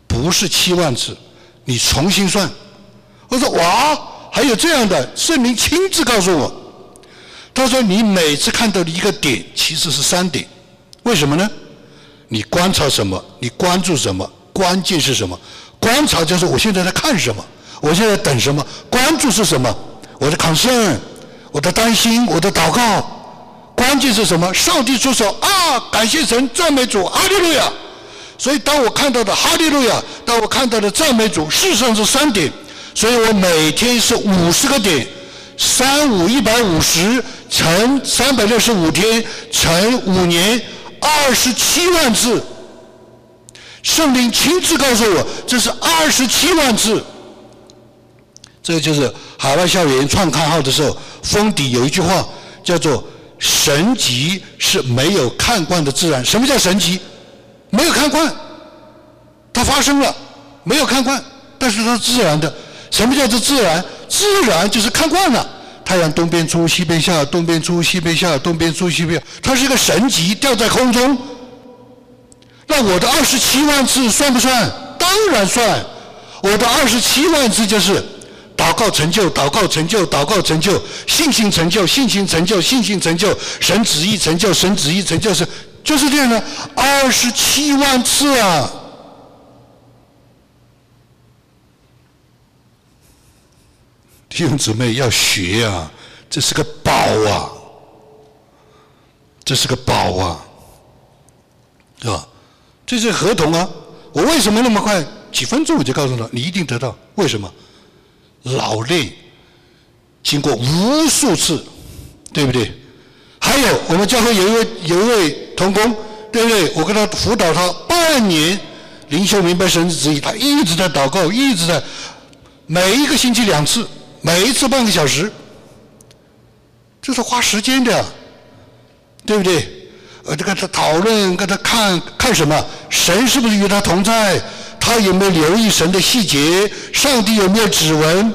不是七万次，你重新算。”我说：“哇，还有这样的？”圣灵亲自告诉我，他说：“你每次看到的一个点，其实是三点。为什么呢？你观察什么？你关注什么？关键是什么？观察就是我现在在看什么，我现在等什么？关注是什么？我的抗争。”我的担心，我的祷告，关键是什么？上帝出手啊！感谢神，赞美主，哈利路亚！所以当我看到的哈利路亚，当我看到的赞美主，事实上是三点。所以我每天是五十个点，三五一百五十乘三百六十五天乘五年，二十七万次。圣灵亲自告诉我，这是二十七万次。这就是海外校园创刊号的时候。封底有一句话叫做“神迹是没有看惯的自然”。什么叫神迹？没有看惯，它发生了，没有看惯，但是它自然的。什么叫做自然？自然就是看惯了。太阳东边出西边下，东边出西边下，东边出西边，它是一个神迹，掉在空中。那我的二十七万次算不算？当然算。我的二十七万次就是。祷告成就，祷告成就，祷告成就，信心成就，信心成就，信心成就，神旨意成就，神旨意成就是就是这样的，二十七万次啊！弟兄姊妹要学啊，这是个宝啊，这是个宝啊，是吧？这是合同啊！我为什么那么快？几分钟我就告诉他，你一定得到，为什么？老练，经过无数次，对不对？还有我们教会有一位有一位同工，对不对？我跟他辅导他半年，灵修明白神之旨意，他一直在祷告，一直在每一个星期两次，每一次半个小时，这是花时间的，对不对？呃，这个他讨论，跟他看看什么？神是不是与他同在？他有没有留意神的细节？上帝有没有指纹？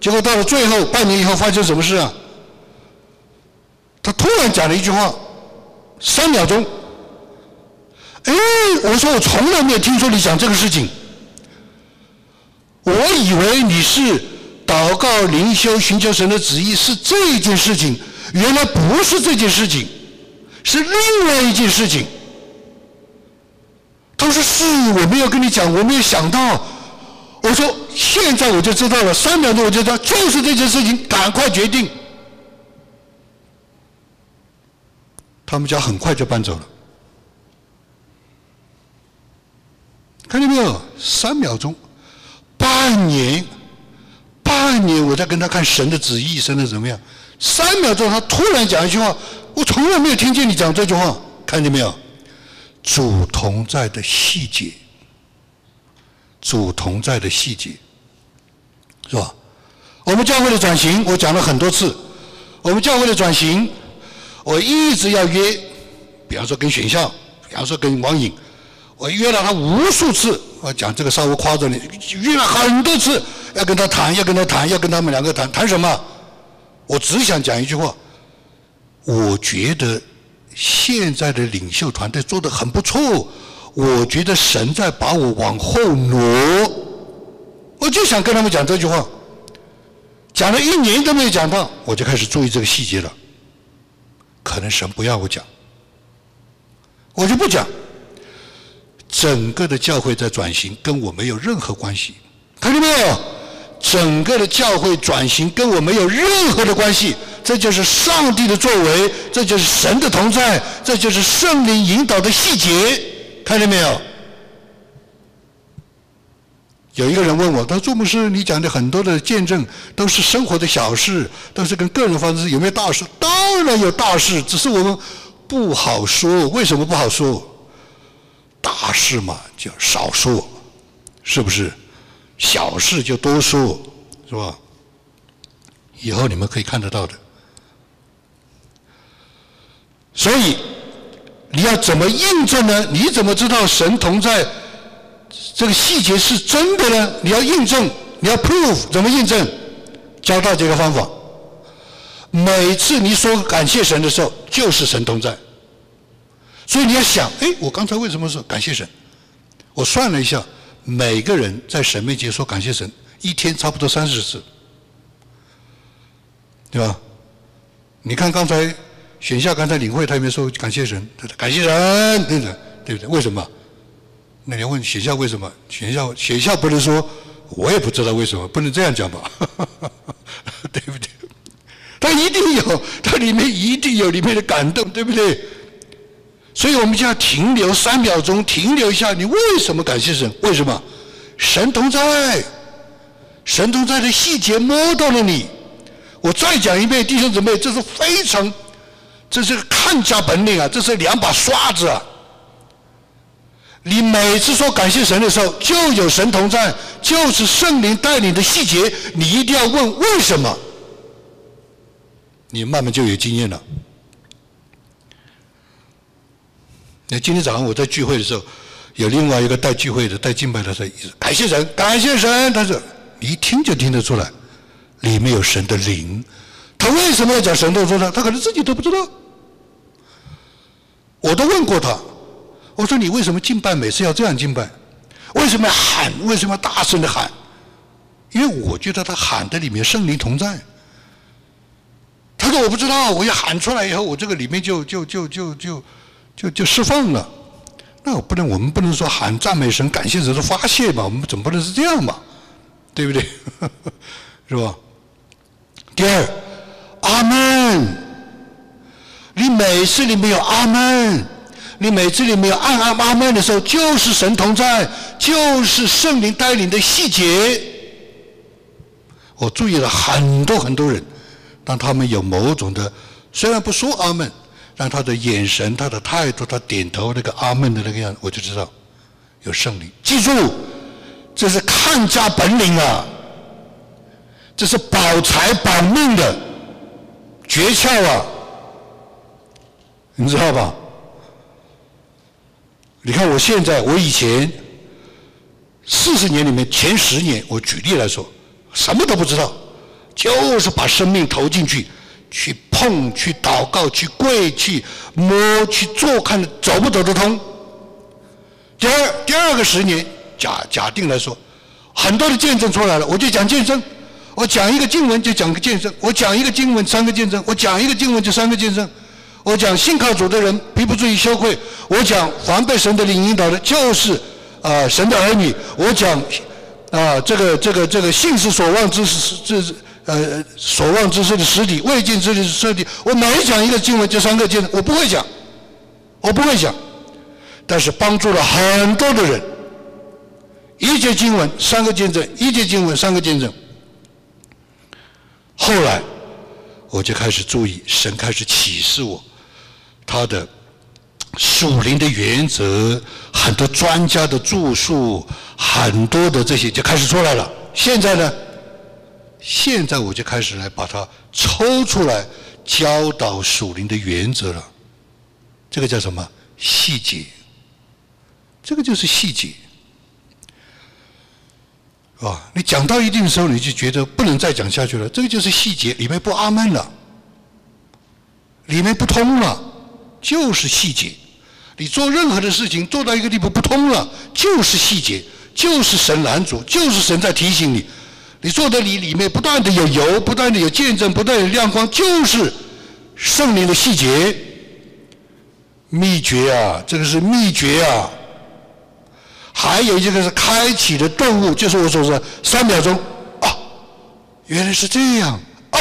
结果到了最后，半年以后发生什么事啊？他突然讲了一句话，三秒钟。哎，我说我从来没有听说你讲这个事情。我以为你是祷告、灵修、寻求神的旨意是这件事情，原来不是这件事情，是另外一件事情。他说：“是，我没有跟你讲，我没有想到。”我说：“现在我就知道了，三秒钟我就知道，就是这件事情，赶快决定。”他们家很快就搬走了，看见没有？三秒钟，半年，半年，我在跟他看神的旨意，神的怎么样？三秒钟，他突然讲一句话，我从来没有听见你讲这句话，看见没有？主同在的细节，主同在的细节，是吧？我们教会的转型，我讲了很多次。我们教会的转型，我一直要约，比方说跟选校，比方说跟王颖，我约了他无数次。我讲这个稍微夸张点，约了很多次，要跟他谈，要跟他谈，要跟他们两个谈，谈什么？我只想讲一句话，我觉得。现在的领袖团队做的很不错，我觉得神在把我往后挪，我就想跟他们讲这句话，讲了一年都没有讲到，我就开始注意这个细节了。可能神不要我讲，我就不讲。整个的教会在转型，跟我没有任何关系，看见没有？整个的教会转型跟我没有任何的关系。这就是上帝的作为，这就是神的同在，这就是圣灵引导的细节，看见没有？有一个人问我，他说：“朱牧师，你讲的很多的见证都是生活的小事，都是跟个人发生，有没有大事？当然有大事，只是我们不好说。为什么不好说？大事嘛，就少说，是不是？小事就多说，是吧？以后你们可以看得到的。”所以，你要怎么印证呢？你怎么知道神同在？这个细节是真的呢？你要印证，你要 prove，怎么印证？教大家一个方法。每次你说感谢神的时候，就是神同在。所以你要想，哎，我刚才为什么说感谢神？我算了一下，每个人在神面前说感谢神，一天差不多三十次，对吧？你看刚才选校刚才领会，他也没说感谢神？他说感谢神，对不对？不对？为什么？那你问学校为什么？学校学校不能说，我也不知道为什么，不能这样讲吧？[LAUGHS] 对不对？他一定有，他里面一定有里面的感动，对不对？所以我们就要停留三秒钟，停留一下。你为什么感谢神？为什么？神同在，神同在的细节摸到了你。我再讲一遍，弟兄姊妹，这是非常，这是看家本领啊，这是两把刷子啊。你每次说感谢神的时候，就有神同在，就是圣灵带领的细节，你一定要问为什么。你慢慢就有经验了。那今天早上我在聚会的时候，有另外一个带聚会的、带敬拜的说：“感谢神，感谢神。”他说：“你一听就听得出来，里面有神的灵。他为什么要讲神动作呢？他可能自己都不知道。我都问过他。”我说你为什么敬拜每次要这样敬拜？为什么要喊？为什么要大声的喊？因为我觉得他喊的里面圣灵同在。他说我不知道，我一喊出来以后，我这个里面就就就就就就就释放了。那我不能，我们不能说喊赞美神、感谢神的发泄嘛？我们总不能是这样嘛？对不对？[LAUGHS] 是吧？第二，阿门。你每次里面有阿门。你每次里面有暗暗阿门的时候，就是神同在，就是圣灵带领的细节。我注意了很多很多人，当他们有某种的，虽然不说阿门，但他的眼神、他的态度、他点头那个阿门的那个样子，我就知道有胜利。记住，这是看家本领啊，这是保财保命的诀窍啊，你知道吧？你看，我现在，我以前四十年里面前十年，我举例来说，什么都不知道，就是把生命投进去，去碰、去祷告、去跪、去摸、去做，看走不走得通。第二第二个十年，假假定来说，很多的见证出来了，我就讲见证，我讲一个经文就讲个见证，我讲一个经文三个见证，我讲一个经文就三个见证。我讲信靠主的人必不至于羞愧。我讲防备神的领引导的，就是啊神的儿女。我讲啊这个这个这个信是所望之事，这是呃所望之事的实体，未见之事的实体。我每讲一个经文，就三个经文，我不会讲，我不会讲，但是帮助了很多的人。一节经文三个见证，一节经文三个见证。后来我就开始注意，神开始启示我。他的属灵的原则，很多专家的著述，很多的这些就开始出来了。现在呢，现在我就开始来把它抽出来教导属灵的原则了。这个叫什么？细节。这个就是细节，是吧？你讲到一定的时候，你就觉得不能再讲下去了。这个就是细节，里面不阿闷了，里面不通了。就是细节，你做任何的事情做到一个地步不通了，就是细节，就是神拦阻，就是神在提醒你。你做的里里面不断的有油，不断的有见证，不断有亮光，就是圣灵的细节。秘诀啊，这个是秘诀啊。还有一个是开启的顿悟，就是我所说的三秒钟啊，原来是这样啊，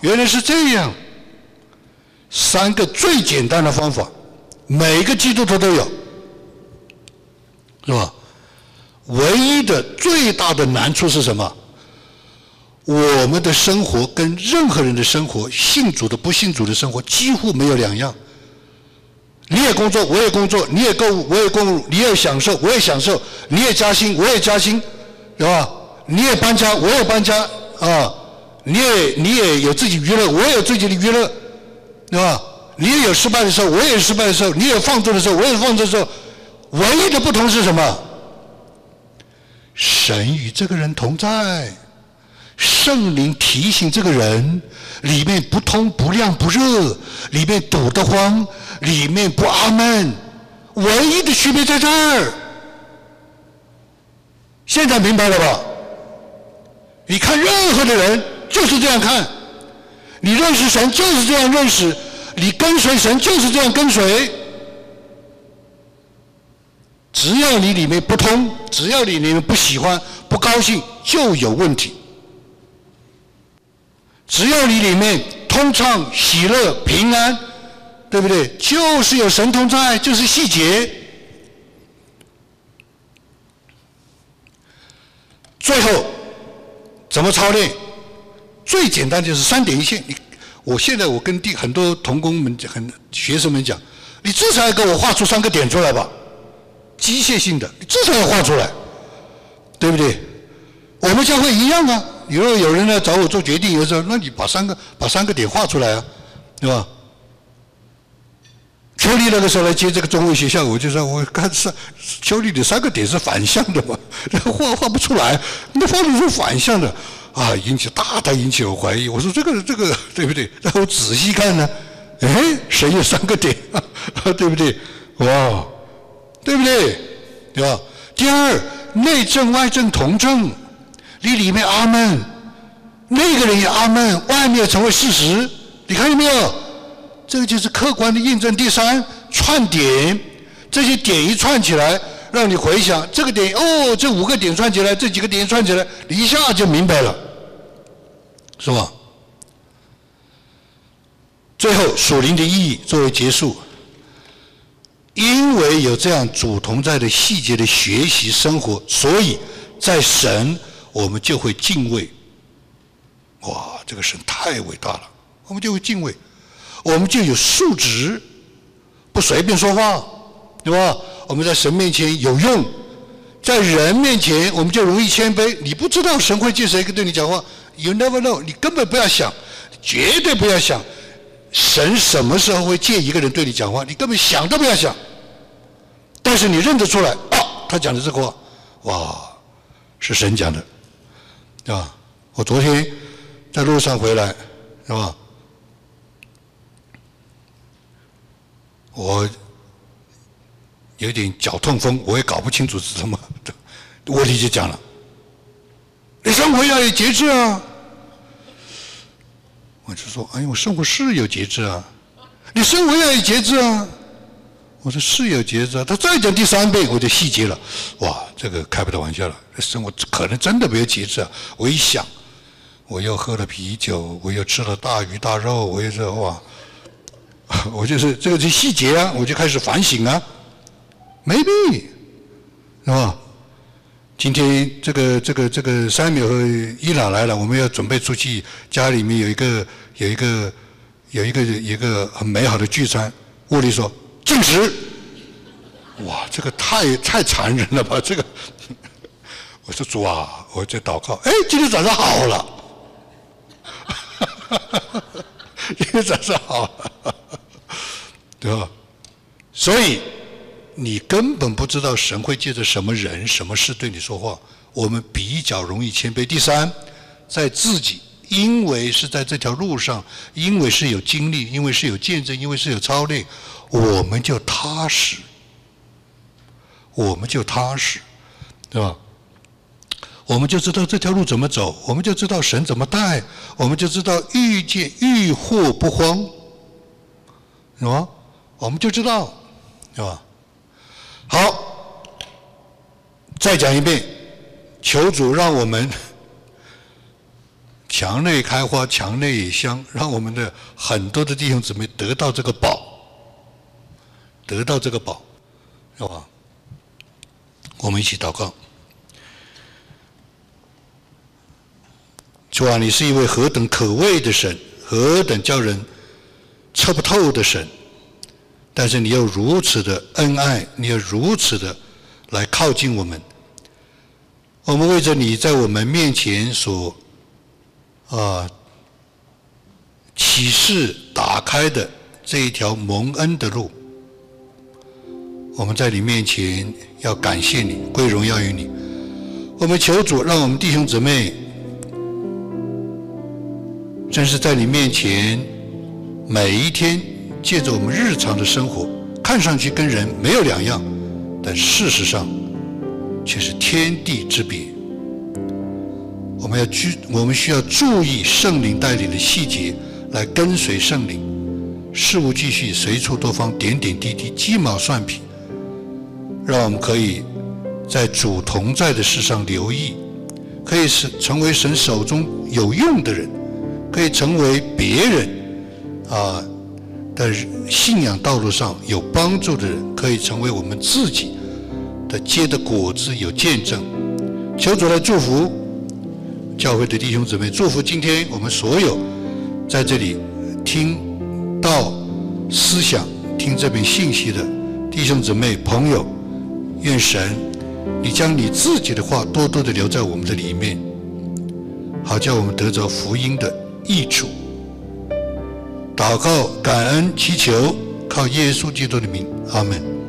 原来是这样。三个最简单的方法，每个基督徒都有，是吧？唯一的最大的难处是什么？我们的生活跟任何人的生活，信主的不信主的生活几乎没有两样。你也工作，我也工作；你也购物，我也购物；你也享受，我也享受；你也加薪，我也加薪，是吧？你也搬家，我也搬家啊！你也你也有自己娱乐，我也有自己的娱乐。对吧？你也有失败的时候，我也有失败的时候；你有放纵的时候，我也有放纵的时候。唯一的不同是什么？神与这个人同在，圣灵提醒这个人，里面不通不亮不热，里面堵得慌，里面不阿闷。唯一的区别在这儿。现在明白了吧？你看任何的人就是这样看，你认识神就是这样认识，你跟随神就是这样跟随。只要你里面不通，只要你里面不喜欢、不高兴，就有问题。只要你里面通畅、喜乐、平安，对不对？就是有神通在，就是细节。最后怎么操练？最简单就是三点一线。你，我现在我跟弟很多同工们、很学生们讲，你至少要给我画出三个点出来吧。机械性的，你至少要画出来，对不对？我们教会一样啊。如果有人来找我做决定，有时候，那你把三个把三个点画出来啊，对吧？邱丽那个时候来接这个中文学校，我就说，我看是邱丽的三个点是反向的嘛，[LAUGHS] 画画不出来，那画的是反向的，啊，引起大大引起我怀疑。我说这个这个对不对？然后仔细看呢，哎，谁有三个点啊？[LAUGHS] 对不对？哇！对不对？对吧？第二，内政外政同正，你里面阿门，那个人也阿门，外面成为事实，你看见没有？这个就是客观的印证。第三，串点，这些点一串起来，让你回想这个点，哦，这五个点串起来，这几个点串起来，你一下就明白了，是吧？最后，属灵的意义作为结束。因为有这样主同在的细节的学习生活，所以在神我们就会敬畏。哇，这个神太伟大了，我们就会敬畏，我们就有素质，不随便说话，对吧？我们在神面前有用，在人面前我们就容易谦卑。你不知道神会借谁对你讲话，You never know，你根本不要想，绝对不要想。神什么时候会借一个人对你讲话？你根本想都不要想。但是你认得出来，啊，他讲的这个话，哇，是神讲的，对吧？我昨天在路上回来，是吧？我有点脚痛风，我也搞不清楚是什么。问题就讲了，你生活要有节制啊。我就说：“哎呀，我生活是有节制啊，你生活要有节制啊。”我说：“是有节制啊。”他再讲第三遍，我就细节了。哇，这个开不得玩笑了，生活可能真的没有节制啊！我一想，我又喝了啤酒，我又吃了大鱼大肉，我又说哇，[LAUGHS] 我就是这个是细节啊，我就开始反省啊，没必，是吧？今天这个这个这个三秒和伊朗来了，我们要准备出去，家里面有一个有一个有一个一个很美好的聚餐。沃利说禁食，哇，这个太太残忍了吧？这个，我说主啊，我在祷告，哎，今天早上好了，[LAUGHS] 今天早上好了，对吧？所以。你根本不知道神会借着什么人、什么事对你说话。我们比较容易谦卑。第三，在自己，因为是在这条路上，因为是有经历，因为是有见证，因为是有操练，我们就踏实，我们就踏实，对吧？我们就知道这条路怎么走，我们就知道神怎么带，我们就知道遇见遇祸不慌，是吧？我们就知道，是吧？好，再讲一遍，求主让我们 [LAUGHS] 墙内开花，墙内香，让我们的很多的弟兄姊妹得到这个宝，得到这个宝，是吧？我们一起祷告。主啊，你是一位何等可畏的神，何等叫人测不透的神。但是你又如此的恩爱，你又如此的来靠近我们。我们为着你在我们面前所啊启示打开的这一条蒙恩的路。我们在你面前要感谢你，归荣耀于你。我们求主，让我们弟兄姊妹，真是在你面前，每一天借着我们日常的生活，看上去跟人没有两样，但事实上却是天地之别。我们要居，我们需要注意圣灵带领的细节，来跟随圣灵，事无巨细，随处多方，点点滴滴，鸡毛蒜皮，让我们可以。在主同在的事上留意，可以是成为神手中有用的人，可以成为别人啊的信仰道路上有帮助的人，可以成为我们自己的结的果子有见证。求主来祝福教会的弟兄姊妹，祝福今天我们所有在这里听到思想、听这篇信息的弟兄姊妹朋友，愿神。你将你自己的话多多的留在我们的里面，好叫我们得着福音的益处。祷告、感恩、祈求，靠耶稣基督的名，阿门。